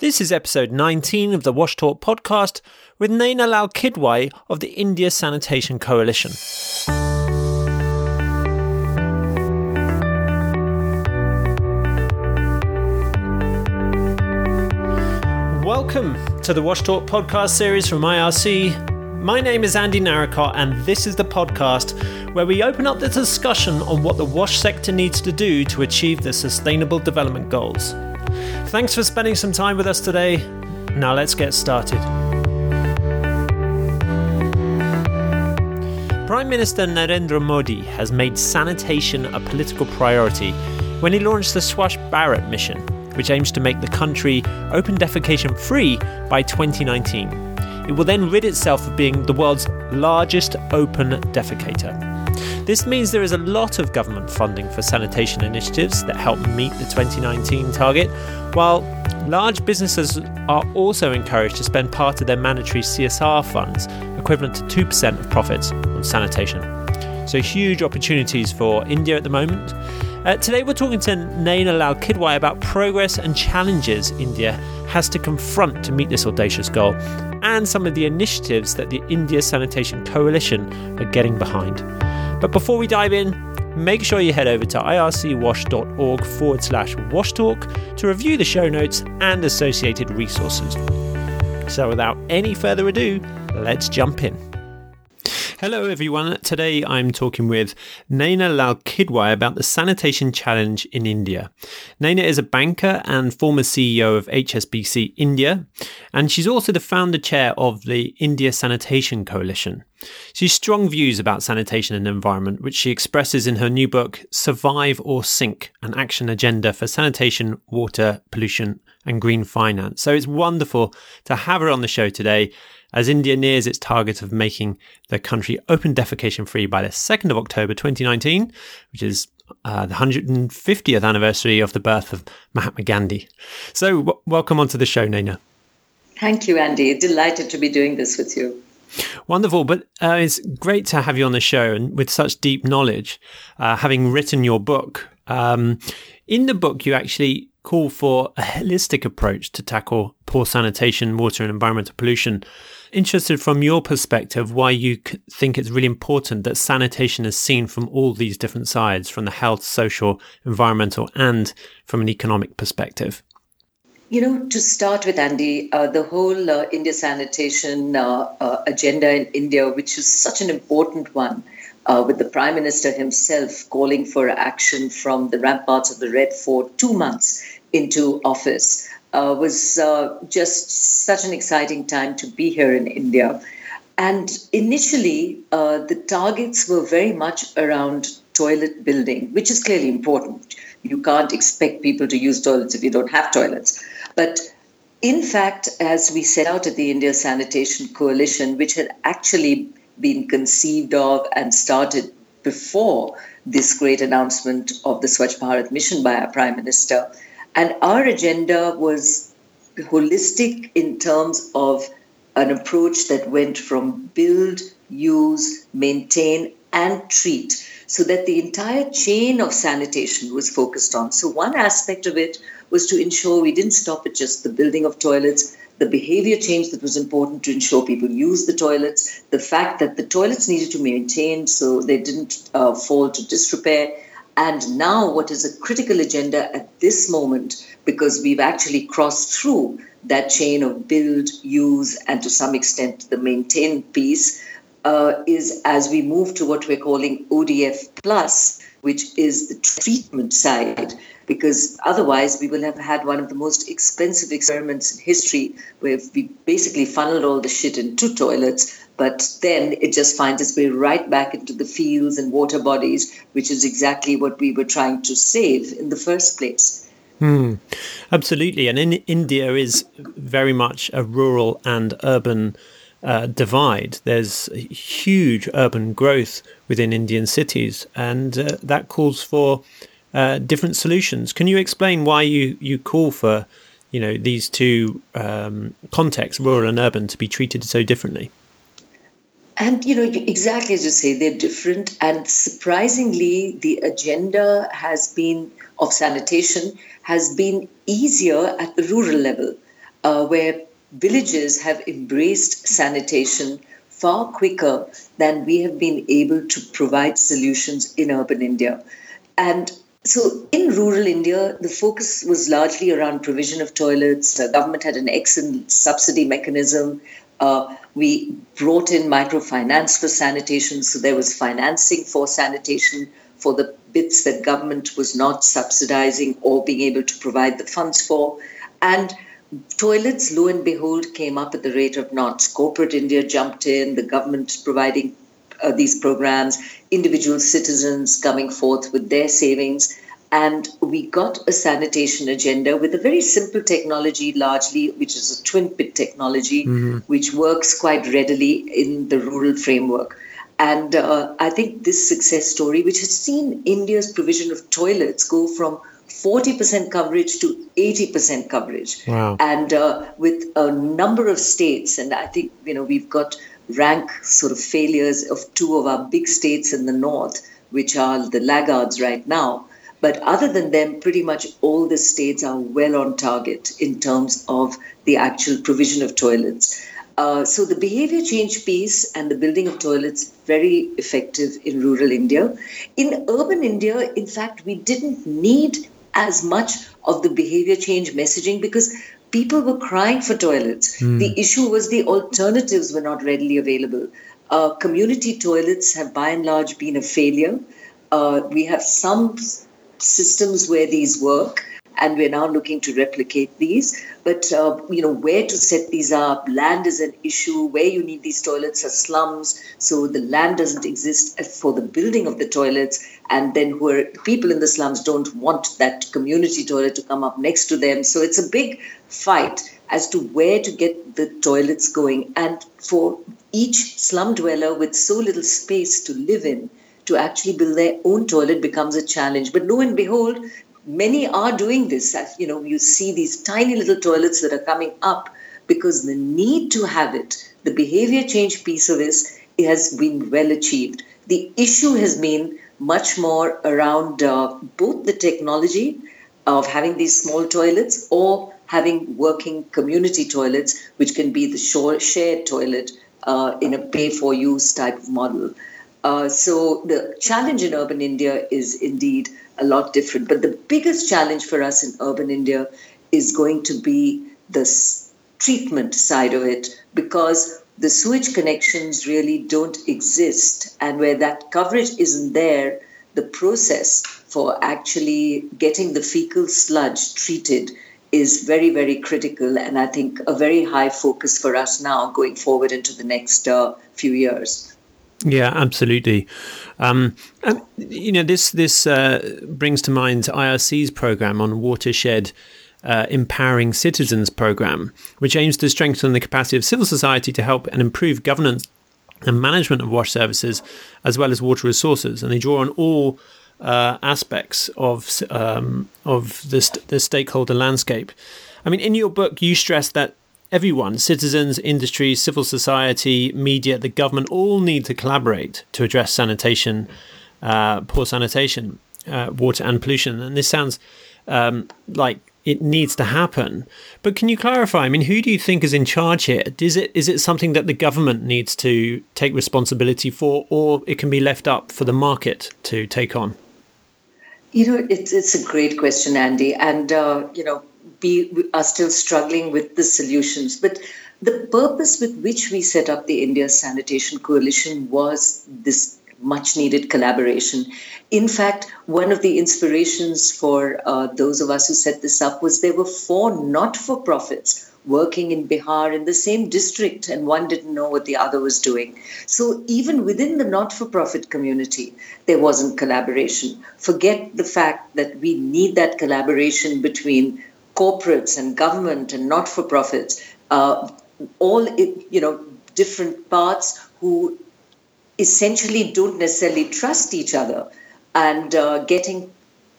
This is episode 19 of the Wash Talk podcast with Naina Lal Kidwai of the India Sanitation Coalition. Welcome to the Wash Talk podcast series from IRC. My name is Andy Narracott, and this is the podcast where we open up the discussion on what the wash sector needs to do to achieve the Sustainable Development Goals. Thanks for spending some time with us today. Now let's get started. Prime Minister Narendra Modi has made sanitation a political priority when he launched the Swachh Bharat mission, which aims to make the country open defecation free by 2019. It will then rid itself of being the world's largest open defecator. This means there is a lot of government funding for sanitation initiatives that help meet the 2019 target, while large businesses are also encouraged to spend part of their mandatory CSR funds, equivalent to 2% of profits, on sanitation. So, huge opportunities for India at the moment. Uh, today, we're talking to Naina Lal Kidwai about progress and challenges India has to confront to meet this audacious goal, and some of the initiatives that the India Sanitation Coalition are getting behind. But before we dive in, make sure you head over to ircwash.org forward slash wash talk to review the show notes and associated resources. So without any further ado, let's jump in. Hello, everyone. Today I'm talking with Naina Lal Kidwai about the sanitation challenge in India. Naina is a banker and former CEO of HSBC India, and she's also the founder chair of the India Sanitation Coalition. She's strong views about sanitation and environment, which she expresses in her new book, Survive or Sink An Action Agenda for Sanitation, Water, Pollution, and Green Finance. So it's wonderful to have her on the show today as India nears its target of making the country open defecation free by the 2nd of October 2019, which is uh, the 150th anniversary of the birth of Mahatma Gandhi. So, w- welcome onto the show, Naina. Thank you, Andy. Delighted to be doing this with you. Wonderful, but uh, it's great to have you on the show and with such deep knowledge, uh, having written your book. Um, in the book, you actually call for a holistic approach to tackle poor sanitation, water, and environmental pollution interested from your perspective why you think it's really important that sanitation is seen from all these different sides from the health, social, environmental, and from an economic perspective. You know, to start with, Andy, uh, the whole uh, India sanitation uh, uh agenda in India, which is such an important one, uh, with the Prime Minister himself calling for action from the ramparts of the Red Fort two months into office uh, was uh, just such an exciting time to be here in India. And initially, uh, the targets were very much around toilet building, which is clearly important. You can't expect people to use toilets if you don't have toilets. But in fact, as we set out at the India Sanitation Coalition, which had actually been conceived of and started before this great announcement of the Swachh Bharat mission by our Prime Minister, and our agenda was holistic in terms of an approach that went from build, use, maintain, and treat so that the entire chain of sanitation was focused on. So, one aspect of it was to ensure we didn't stop at just the building of toilets, the behavior change that was important to ensure people use the toilets, the fact that the toilets needed to be maintained so they didn't uh, fall to disrepair, and now, what is a critical agenda at this moment, because we've actually crossed through that chain of build, use, and to some extent the maintain piece, uh, is as we move to what we're calling ODF plus, which is the treatment side. Because otherwise, we will have had one of the most expensive experiments in history where we basically funneled all the shit into toilets but then it just finds its way right back into the fields and water bodies, which is exactly what we were trying to save in the first place. Hmm. Absolutely. And in India is very much a rural and urban uh, divide. There's huge urban growth within Indian cities, and uh, that calls for uh, different solutions. Can you explain why you, you call for you know these two um, contexts, rural and urban, to be treated so differently? And, you know, exactly as you say, they're different. And surprisingly, the agenda has been of sanitation has been easier at the rural level. uh, where villages have embraced sanitation far quicker than we have been able to provide solutions in urban India. And so in rural India, the focus was largely around provision of toilets. The government had an excellent subsidy mechanism. Uh, we brought in microfinance for sanitation, so there was financing for sanitation for the bits that government was not subsidizing or being able to provide the funds for. And toilets, lo and behold, came up at the rate of knots. Corporate India jumped in, the government providing uh, these programs, individual citizens coming forth with their savings. And we got a sanitation agenda with a very simple technology, largely, which is a twin pit technology, mm-hmm. which works quite readily in the rural framework. And uh, I think this success story, which has seen India's provision of toilets go from 40% coverage to 80% coverage. Wow. And uh, with a number of states, and I think, you know, we've got rank sort of failures of two of our big states in the north, which are the laggards right now. But other than them, pretty much all the states are well on target in terms of the actual provision of toilets. Uh, so the behavior change piece and the building of toilets very effective in rural India. In urban India, in fact, we didn't need as much of the behavior change messaging because people were crying for toilets. Mm. The issue was the alternatives were not readily available. Uh, community toilets have by and large been a failure. Uh, we have some systems where these work, and we're now looking to replicate these. But uh, you know where to set these up. Land is an issue. Where you need these toilets are slums, so the land doesn't exist for the building of the toilets. And then where people in the slums don't want that community toilet to come up next to them. So it's a big fight as to where to get the toilets going. And for each slum dweller with so little space to live in, to actually build their own toilet becomes a challenge. But lo and behold, many are doing this. You know, you see these tiny little toilets that are coming up because the need to have it, the behavior change piece of this, has been well achieved. The issue has been much more around uh, both the technology of having these small toilets or having working community toilets, which can be the shared toilet uh, in a pay for use type of model. Uh, so the challenge in urban India is indeed a lot different. But the biggest challenge for us in urban India is going to be the treatment side of it because the sewage connections really don't exist. And where that coverage isn't there, the process for actually getting the fecal sludge treated is very, very critical. And I think a very high focus for us now going forward into the next uh, few years. Yeah, absolutely. Um, and you know, this this uh, brings to mind IRC's program on watershed uh, empowering citizens program, which aims to strengthen the capacity of civil society to help and improve governance and management of wash services, as well as water resources. And they draw on all uh, aspects of um, of the, st- the stakeholder landscape. I mean, in your book, you stress that everyone, citizens, industry, civil society, media, the government, all need to collaborate to address sanitation, uh, poor sanitation, uh, water and pollution. And this sounds um, like it needs to happen. But can you clarify? I mean, who do you think is in charge here? Is it is it something that the government needs to take responsibility for, or it can be left up for the market to take on? You know, it's it's a great question, Andy, and uh, you know, we are still struggling with the solutions. But the purpose with which we set up the India Sanitation Coalition was this much needed collaboration. In fact, one of the inspirations for uh, those of us who set this up was there were four not for profits working in Bihar in the same district, and one didn't know what the other was doing. So, even within the not for profit community, there wasn't collaboration. Forget the fact that we need that collaboration between corporates and government and not for profits, uh, all you know, different parts who essentially don't necessarily trust each other, and uh, getting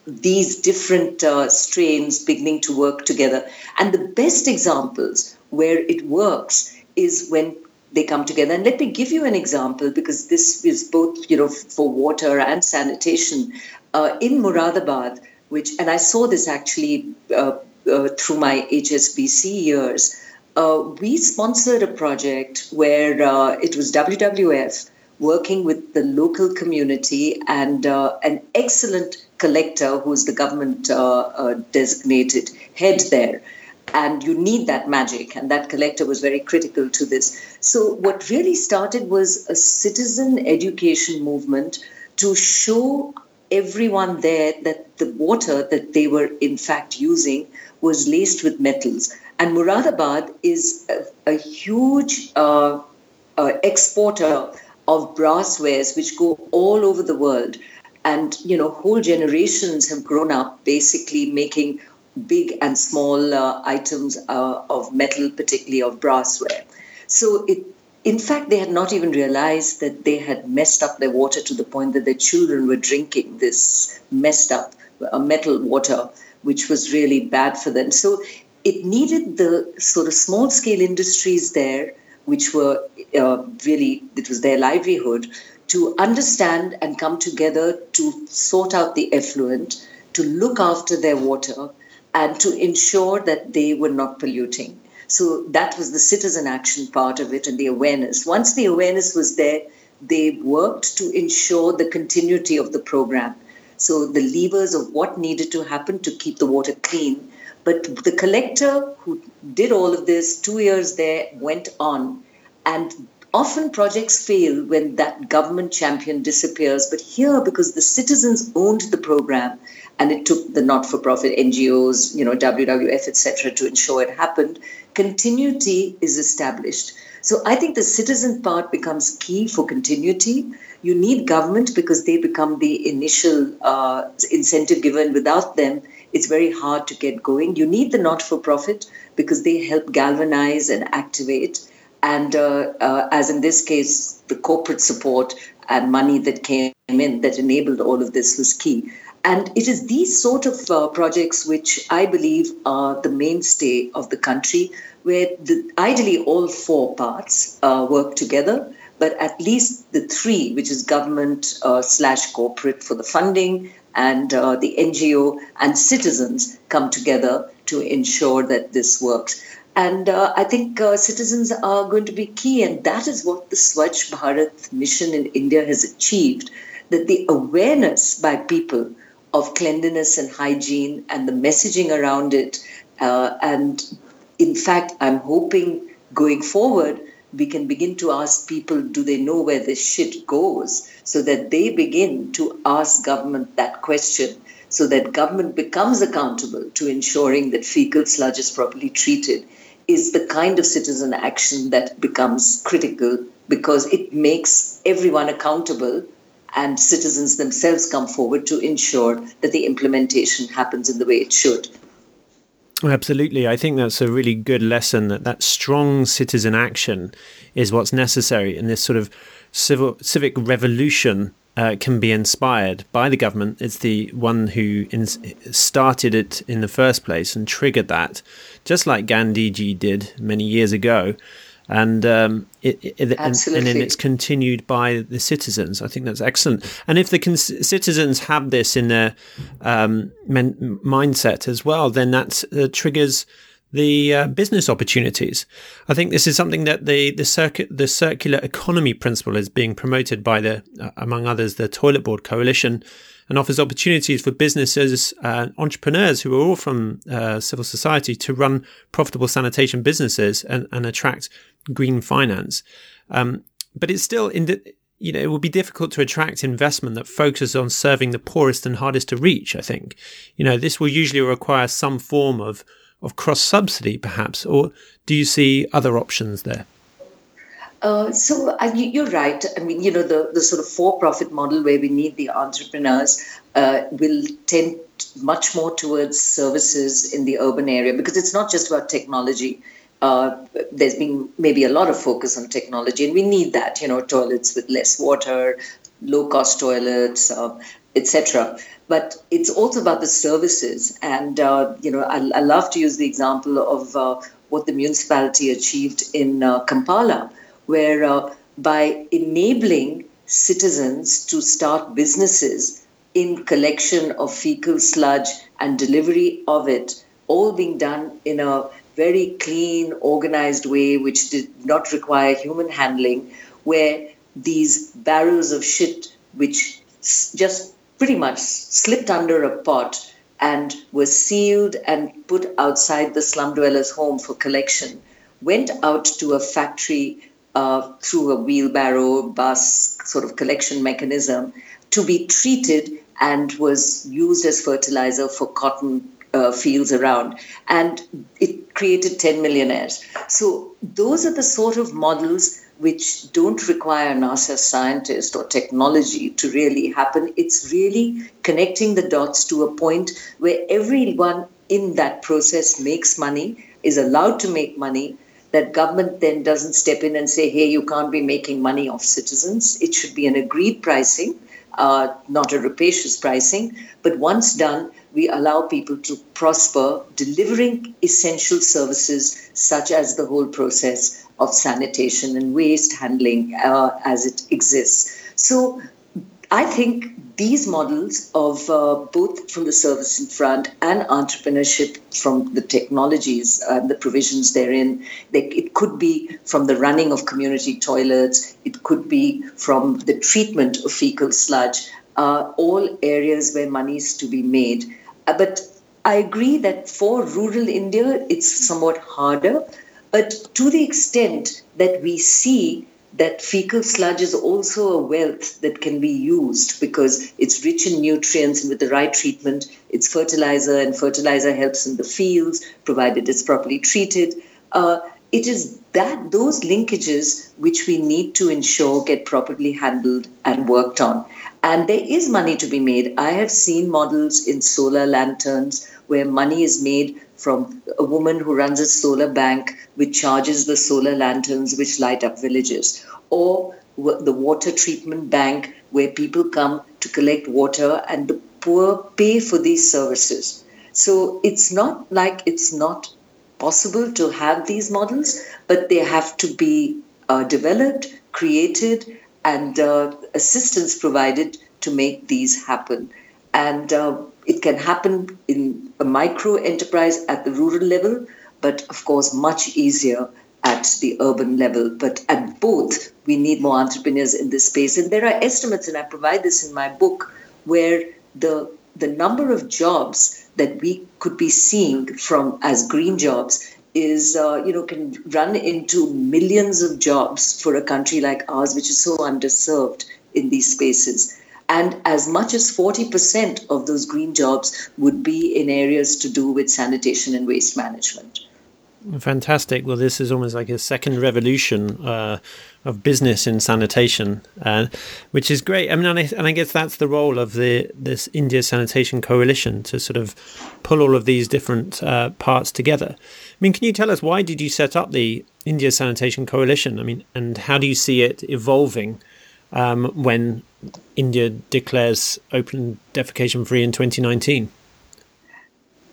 these different uh, strains beginning to work together. And the best examples where it works is when they come together. And let me give you an example because this is both, you know, for water and sanitation. Uh, in Moradabad, which, and I saw this actually uh, uh, through my HSBC years, uh, we sponsored a project where uh, it was WWF working with the local community and uh, an excellent collector who's the government uh, uh, designated head there. And you need that magic, and that collector was very critical to this. So, what really started was a citizen education movement to show everyone there that the water that they were in fact using was laced with metals. And Moradabad is a, a huge uh, uh, exporter of brasswares which go all over the world. And, you know, whole generations have grown up basically making big and small uh, items uh, of metal, particularly of brassware. So it, in fact, they had not even realized that they had messed up their water to the point that their children were drinking this messed up uh, metal water, which was really bad for them. So it needed the sort of small scale industries there, which were uh, really, it was their livelihood, to understand and come together to sort out the effluent, to look after their water, and to ensure that they were not polluting. So that was the citizen action part of it and the awareness. Once the awareness was there, they worked to ensure the continuity of the program. So the levers of what needed to happen to keep the water clean but the collector who did all of this, two years there, went on. And often projects fail when that government champion disappears. But here, because the citizens owned the program and it took the not for profit NGOs, you know, WWF, etc., to ensure it happened, continuity is established. So I think the citizen part becomes key for continuity. You need government because they become the initial uh, incentive given. Without them, it's very hard to get going. You need the not for profit because they help galvanize and activate. And uh, uh, as in this case, the corporate support and money that came in that enabled all of this was key. And it is these sort of uh, projects which I believe are the mainstay of the country, where the, ideally all four parts uh, work together but at least the three, which is government uh, slash corporate for the funding, and uh, the NGO and citizens come together to ensure that this works. And uh, I think uh, citizens are going to be key, and that is what the Swachh Bharat mission in India has achieved that the awareness by people of cleanliness and hygiene and the messaging around it. Uh, and in fact, I'm hoping going forward we can begin to ask people do they know where this shit goes so that they begin to ask government that question so that government becomes accountable to ensuring that fecal sludge is properly treated is the kind of citizen action that becomes critical because it makes everyone accountable and citizens themselves come forward to ensure that the implementation happens in the way it should. Absolutely. I think that's a really good lesson that that strong citizen action is what's necessary in this sort of civil civic revolution uh, can be inspired by the government. It's the one who started it in the first place and triggered that, just like Gandhiji did many years ago and um, it, it, and, and, then it's continued by the citizens. I think that's excellent. And if the cons- citizens have this in their um, men- mindset as well, then that uh, triggers the uh, business opportunities. I think this is something that the the circuit the circular economy principle is being promoted by the uh, among others the Toilet Board Coalition and offers opportunities for businesses and uh, entrepreneurs who are all from uh, civil society to run profitable sanitation businesses and, and attract green finance. Um, but it's still in the, you know, it would be difficult to attract investment that focuses on serving the poorest and hardest to reach. I think, you know, this will usually require some form of of cross subsidy, perhaps, or do you see other options there? Uh, so uh, you're right. I mean, you know, the, the sort of for-profit model where we need the entrepreneurs uh, will tend much more towards services in the urban area because it's not just about technology. Uh, there's been maybe a lot of focus on technology, and we need that. You know, toilets with less water, low-cost toilets, uh, etc. But it's also about the services, and you know, I, I, love to use the example of what the municipality achieved in Kampala where uh, by enabling citizens to start businesses in collection of fecal sludge and delivery of it all being done in a very clean, organized way, which did not require human handling, where these barrels of shit, which just pretty much slipped under a pot and was sealed and put outside the slum dweller's home for collection, went out to a factory uh, through a wheelbarrow bus sort of collection mechanism to be treated and was used as fertilizer for cotton uh, fields around. And it created 10 millionaires. So those are the sort of models which don't require NASA scientist or technology to really happen. It's really connecting the dots to a point where everyone in that process makes money, is allowed to make money, that government then doesn't step in and say, hey, you can't be making money off citizens. It should be an agreed pricing, uh, not a rapacious pricing. But once done, we allow people to prosper delivering essential services such as the whole process of sanitation and waste handling uh, as it exists. So I think these models of uh, both from the service in front and entrepreneurship from the technologies and the provisions therein, they, it could be from the running of community toilets, it could be from the treatment of fecal sludge, uh, all areas where money is to be made. Uh, but I agree that for rural India, it's somewhat harder. But to the extent that we see that fecal sludge is also a wealth that can be used because it's rich in nutrients and with the right treatment, it's fertilizer, and fertilizer helps in the fields, provided it's properly treated. Uh, it is that those linkages which we need to ensure get properly handled and worked on. And there is money to be made. I have seen models in solar lanterns where money is made from a woman who runs a solar bank which charges the solar lanterns which light up villages, or the water treatment bank where people come to collect water and the poor pay for these services. So it's not like it's not possible to have these models, but they have to be uh, developed, created, and uh, assistance provided to make these happen. And uh, it can happen in a micro enterprise at the rural level, but of course, much easier at the urban level. But at both, we need more entrepreneurs in this space. And there are estimates, and I provide this in my book, where the the number of jobs that we could be seeing from as green jobs is uh, you know can run into millions of jobs for a country like ours which is so underserved in these spaces and as much as 40% of those green jobs would be in areas to do with sanitation and waste management. Fantastic. Well, this is almost like a second revolution uh, of business in sanitation, uh, which is great. I mean, and I, and I, guess that's the role of the this India Sanitation Coalition to sort of pull all of these different uh, parts together. I mean, can you tell us why did you set up the India Sanitation Coalition? I mean, and how do you see it evolving um, when India declares open defecation free in 2019?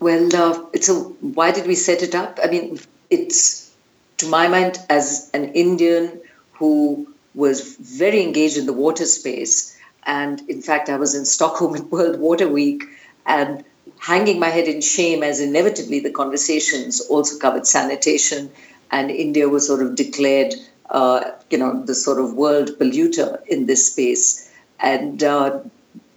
Well, uh, it's a, why did we set it up? I mean, it's to my mind as an Indian who was very engaged in the water space. And in fact, I was in Stockholm at World Water Week and hanging my head in shame as inevitably the conversations also covered sanitation and India was sort of declared uh, you know, the sort of world polluter in this space. And uh,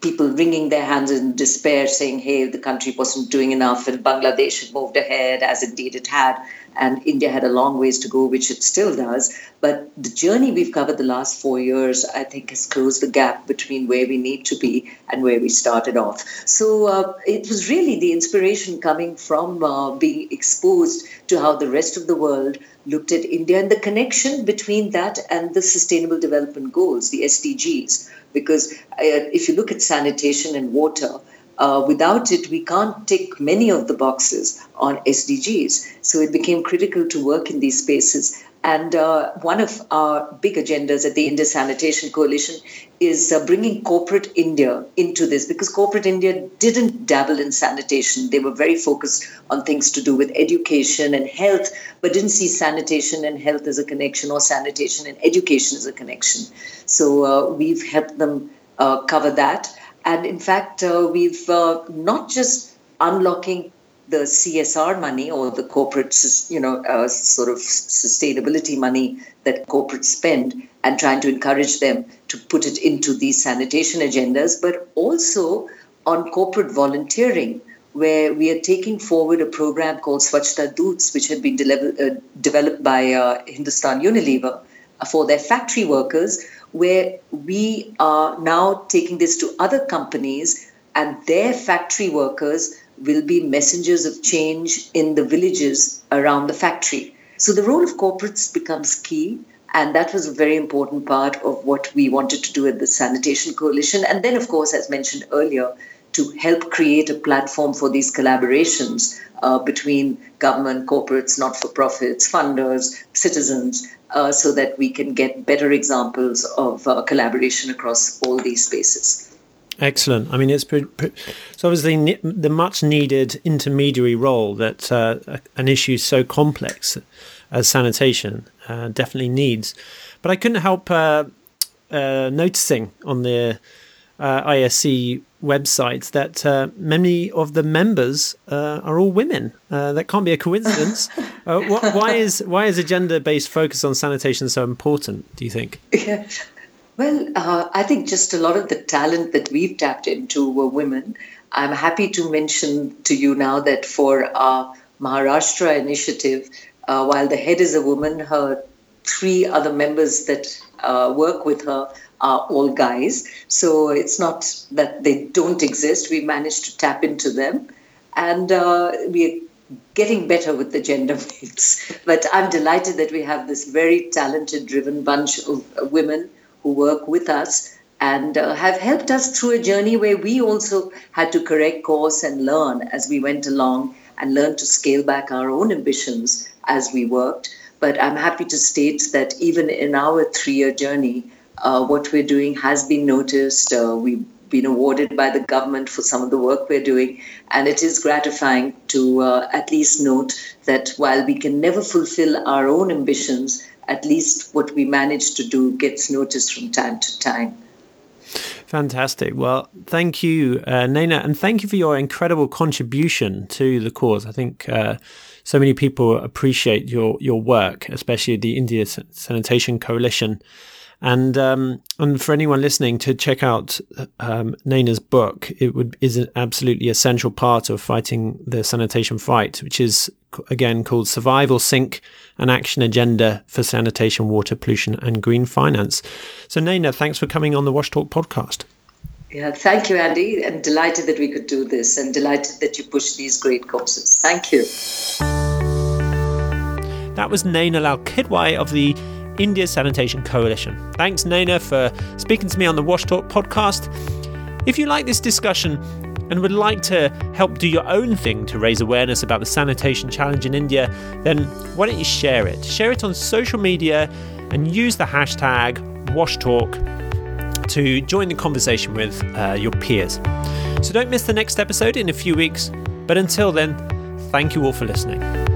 people wringing their hands in despair, saying, hey, the country wasn't doing enough, and Bangladesh had moved ahead, as indeed it had, and India had a long ways to go, which it still does. But the journey we've covered the last four years, I think, has closed the gap between where we need to be and where we started off. So uh, it was really the inspiration coming from uh, being exposed to how the rest of the world looked at India and the connection between that and the Sustainable Development Goals, the SDGs because uh, if you look at sanitation and water, uh, without it, we can't tick many of the boxes on SDGs. So it became critical to work in these spaces. And uh, one of our big agendas at the India Sanitation Coalition is uh, bringing corporate India into this because corporate India didn't dabble in sanitation. They were very focused on things to do with education and health, but didn't see sanitation and health as a connection or sanitation and education as a connection. So uh, we've helped them uh, cover that. And in fact, uh, we've uh, not just unlocking the CSR money or the corporate, you know, uh, sort of sustainability money that corporates spend and trying to encourage them to put it into these sanitation agendas, but also on corporate volunteering, where we are taking forward a program called Swachhta Doots, which had been de- uh, developed by uh, Hindustan Unilever for their factory workers, where we are now taking this to other companies and their factory workers will be messengers of change in the villages around the factory. So the role of corporates becomes key. And that was a very important part of what we wanted to do at the Sanitation Coalition. And then, of course, as mentioned earlier, to help create a platform for these collaborations uh, between government, corporates, not for profits, funders, citizens, uh, so that we can get better examples of uh, collaboration across all these spaces. Excellent. I mean, it's, it's obviously the much needed intermediary role that uh, an issue so complex as sanitation uh, definitely needs. But I couldn't help uh, uh noticing on the uh, ISC website that uh, many of the members are all women. that can't be a coincidence. Wh- why is why is a gender based focus on sanitation so important? Do you think? Well, uh, I think just a lot of the talent that we've tapped into were women. I'm happy to mention to you now that for our Maharashtra initiative, uh, while the head is a woman, her three other members that uh, work with her are all guys. So it's not that they don't exist. We managed to tap into them. And uh, we're getting better with the gender mix. But I'm delighted that we have this very talented, driven bunch of women who work with us and uh, have helped us through a journey where we also had to correct course and learn as we went along and learn to scale back our own ambitions as we worked. But I'm happy to state that even in our three year journey, uh, what we're doing has been noticed. Uh, we've been awarded by the government for some of the work we're doing. And it is gratifying to uh, at least note that while we can never fulfill our own ambitions, at least what we manage to do gets noticed from time to time. Fantastic. Well, thank you, uh, Naina, and thank you for your incredible contribution to the cause. I think uh, so many people appreciate your your work, especially the India Sanitation Coalition. And um, and for anyone listening to check out um, Naina's book, it would is an absolutely essential part of fighting the sanitation fight, which is again called Survive or Sink: An Action Agenda for Sanitation, Water Pollution, and Green Finance. So Naina, thanks for coming on the Wash Talk podcast. Yeah, thank you, Andy. I'm delighted that we could do this, and delighted that you push these great causes. Thank you. That was Naina Lal Kidwai of the India Sanitation Coalition. Thanks, Naina, for speaking to me on the Wash Talk podcast. If you like this discussion and would like to help do your own thing to raise awareness about the sanitation challenge in India, then why don't you share it? Share it on social media and use the hashtag WashTalk to join the conversation with uh, your peers. So don't miss the next episode in a few weeks. But until then, thank you all for listening.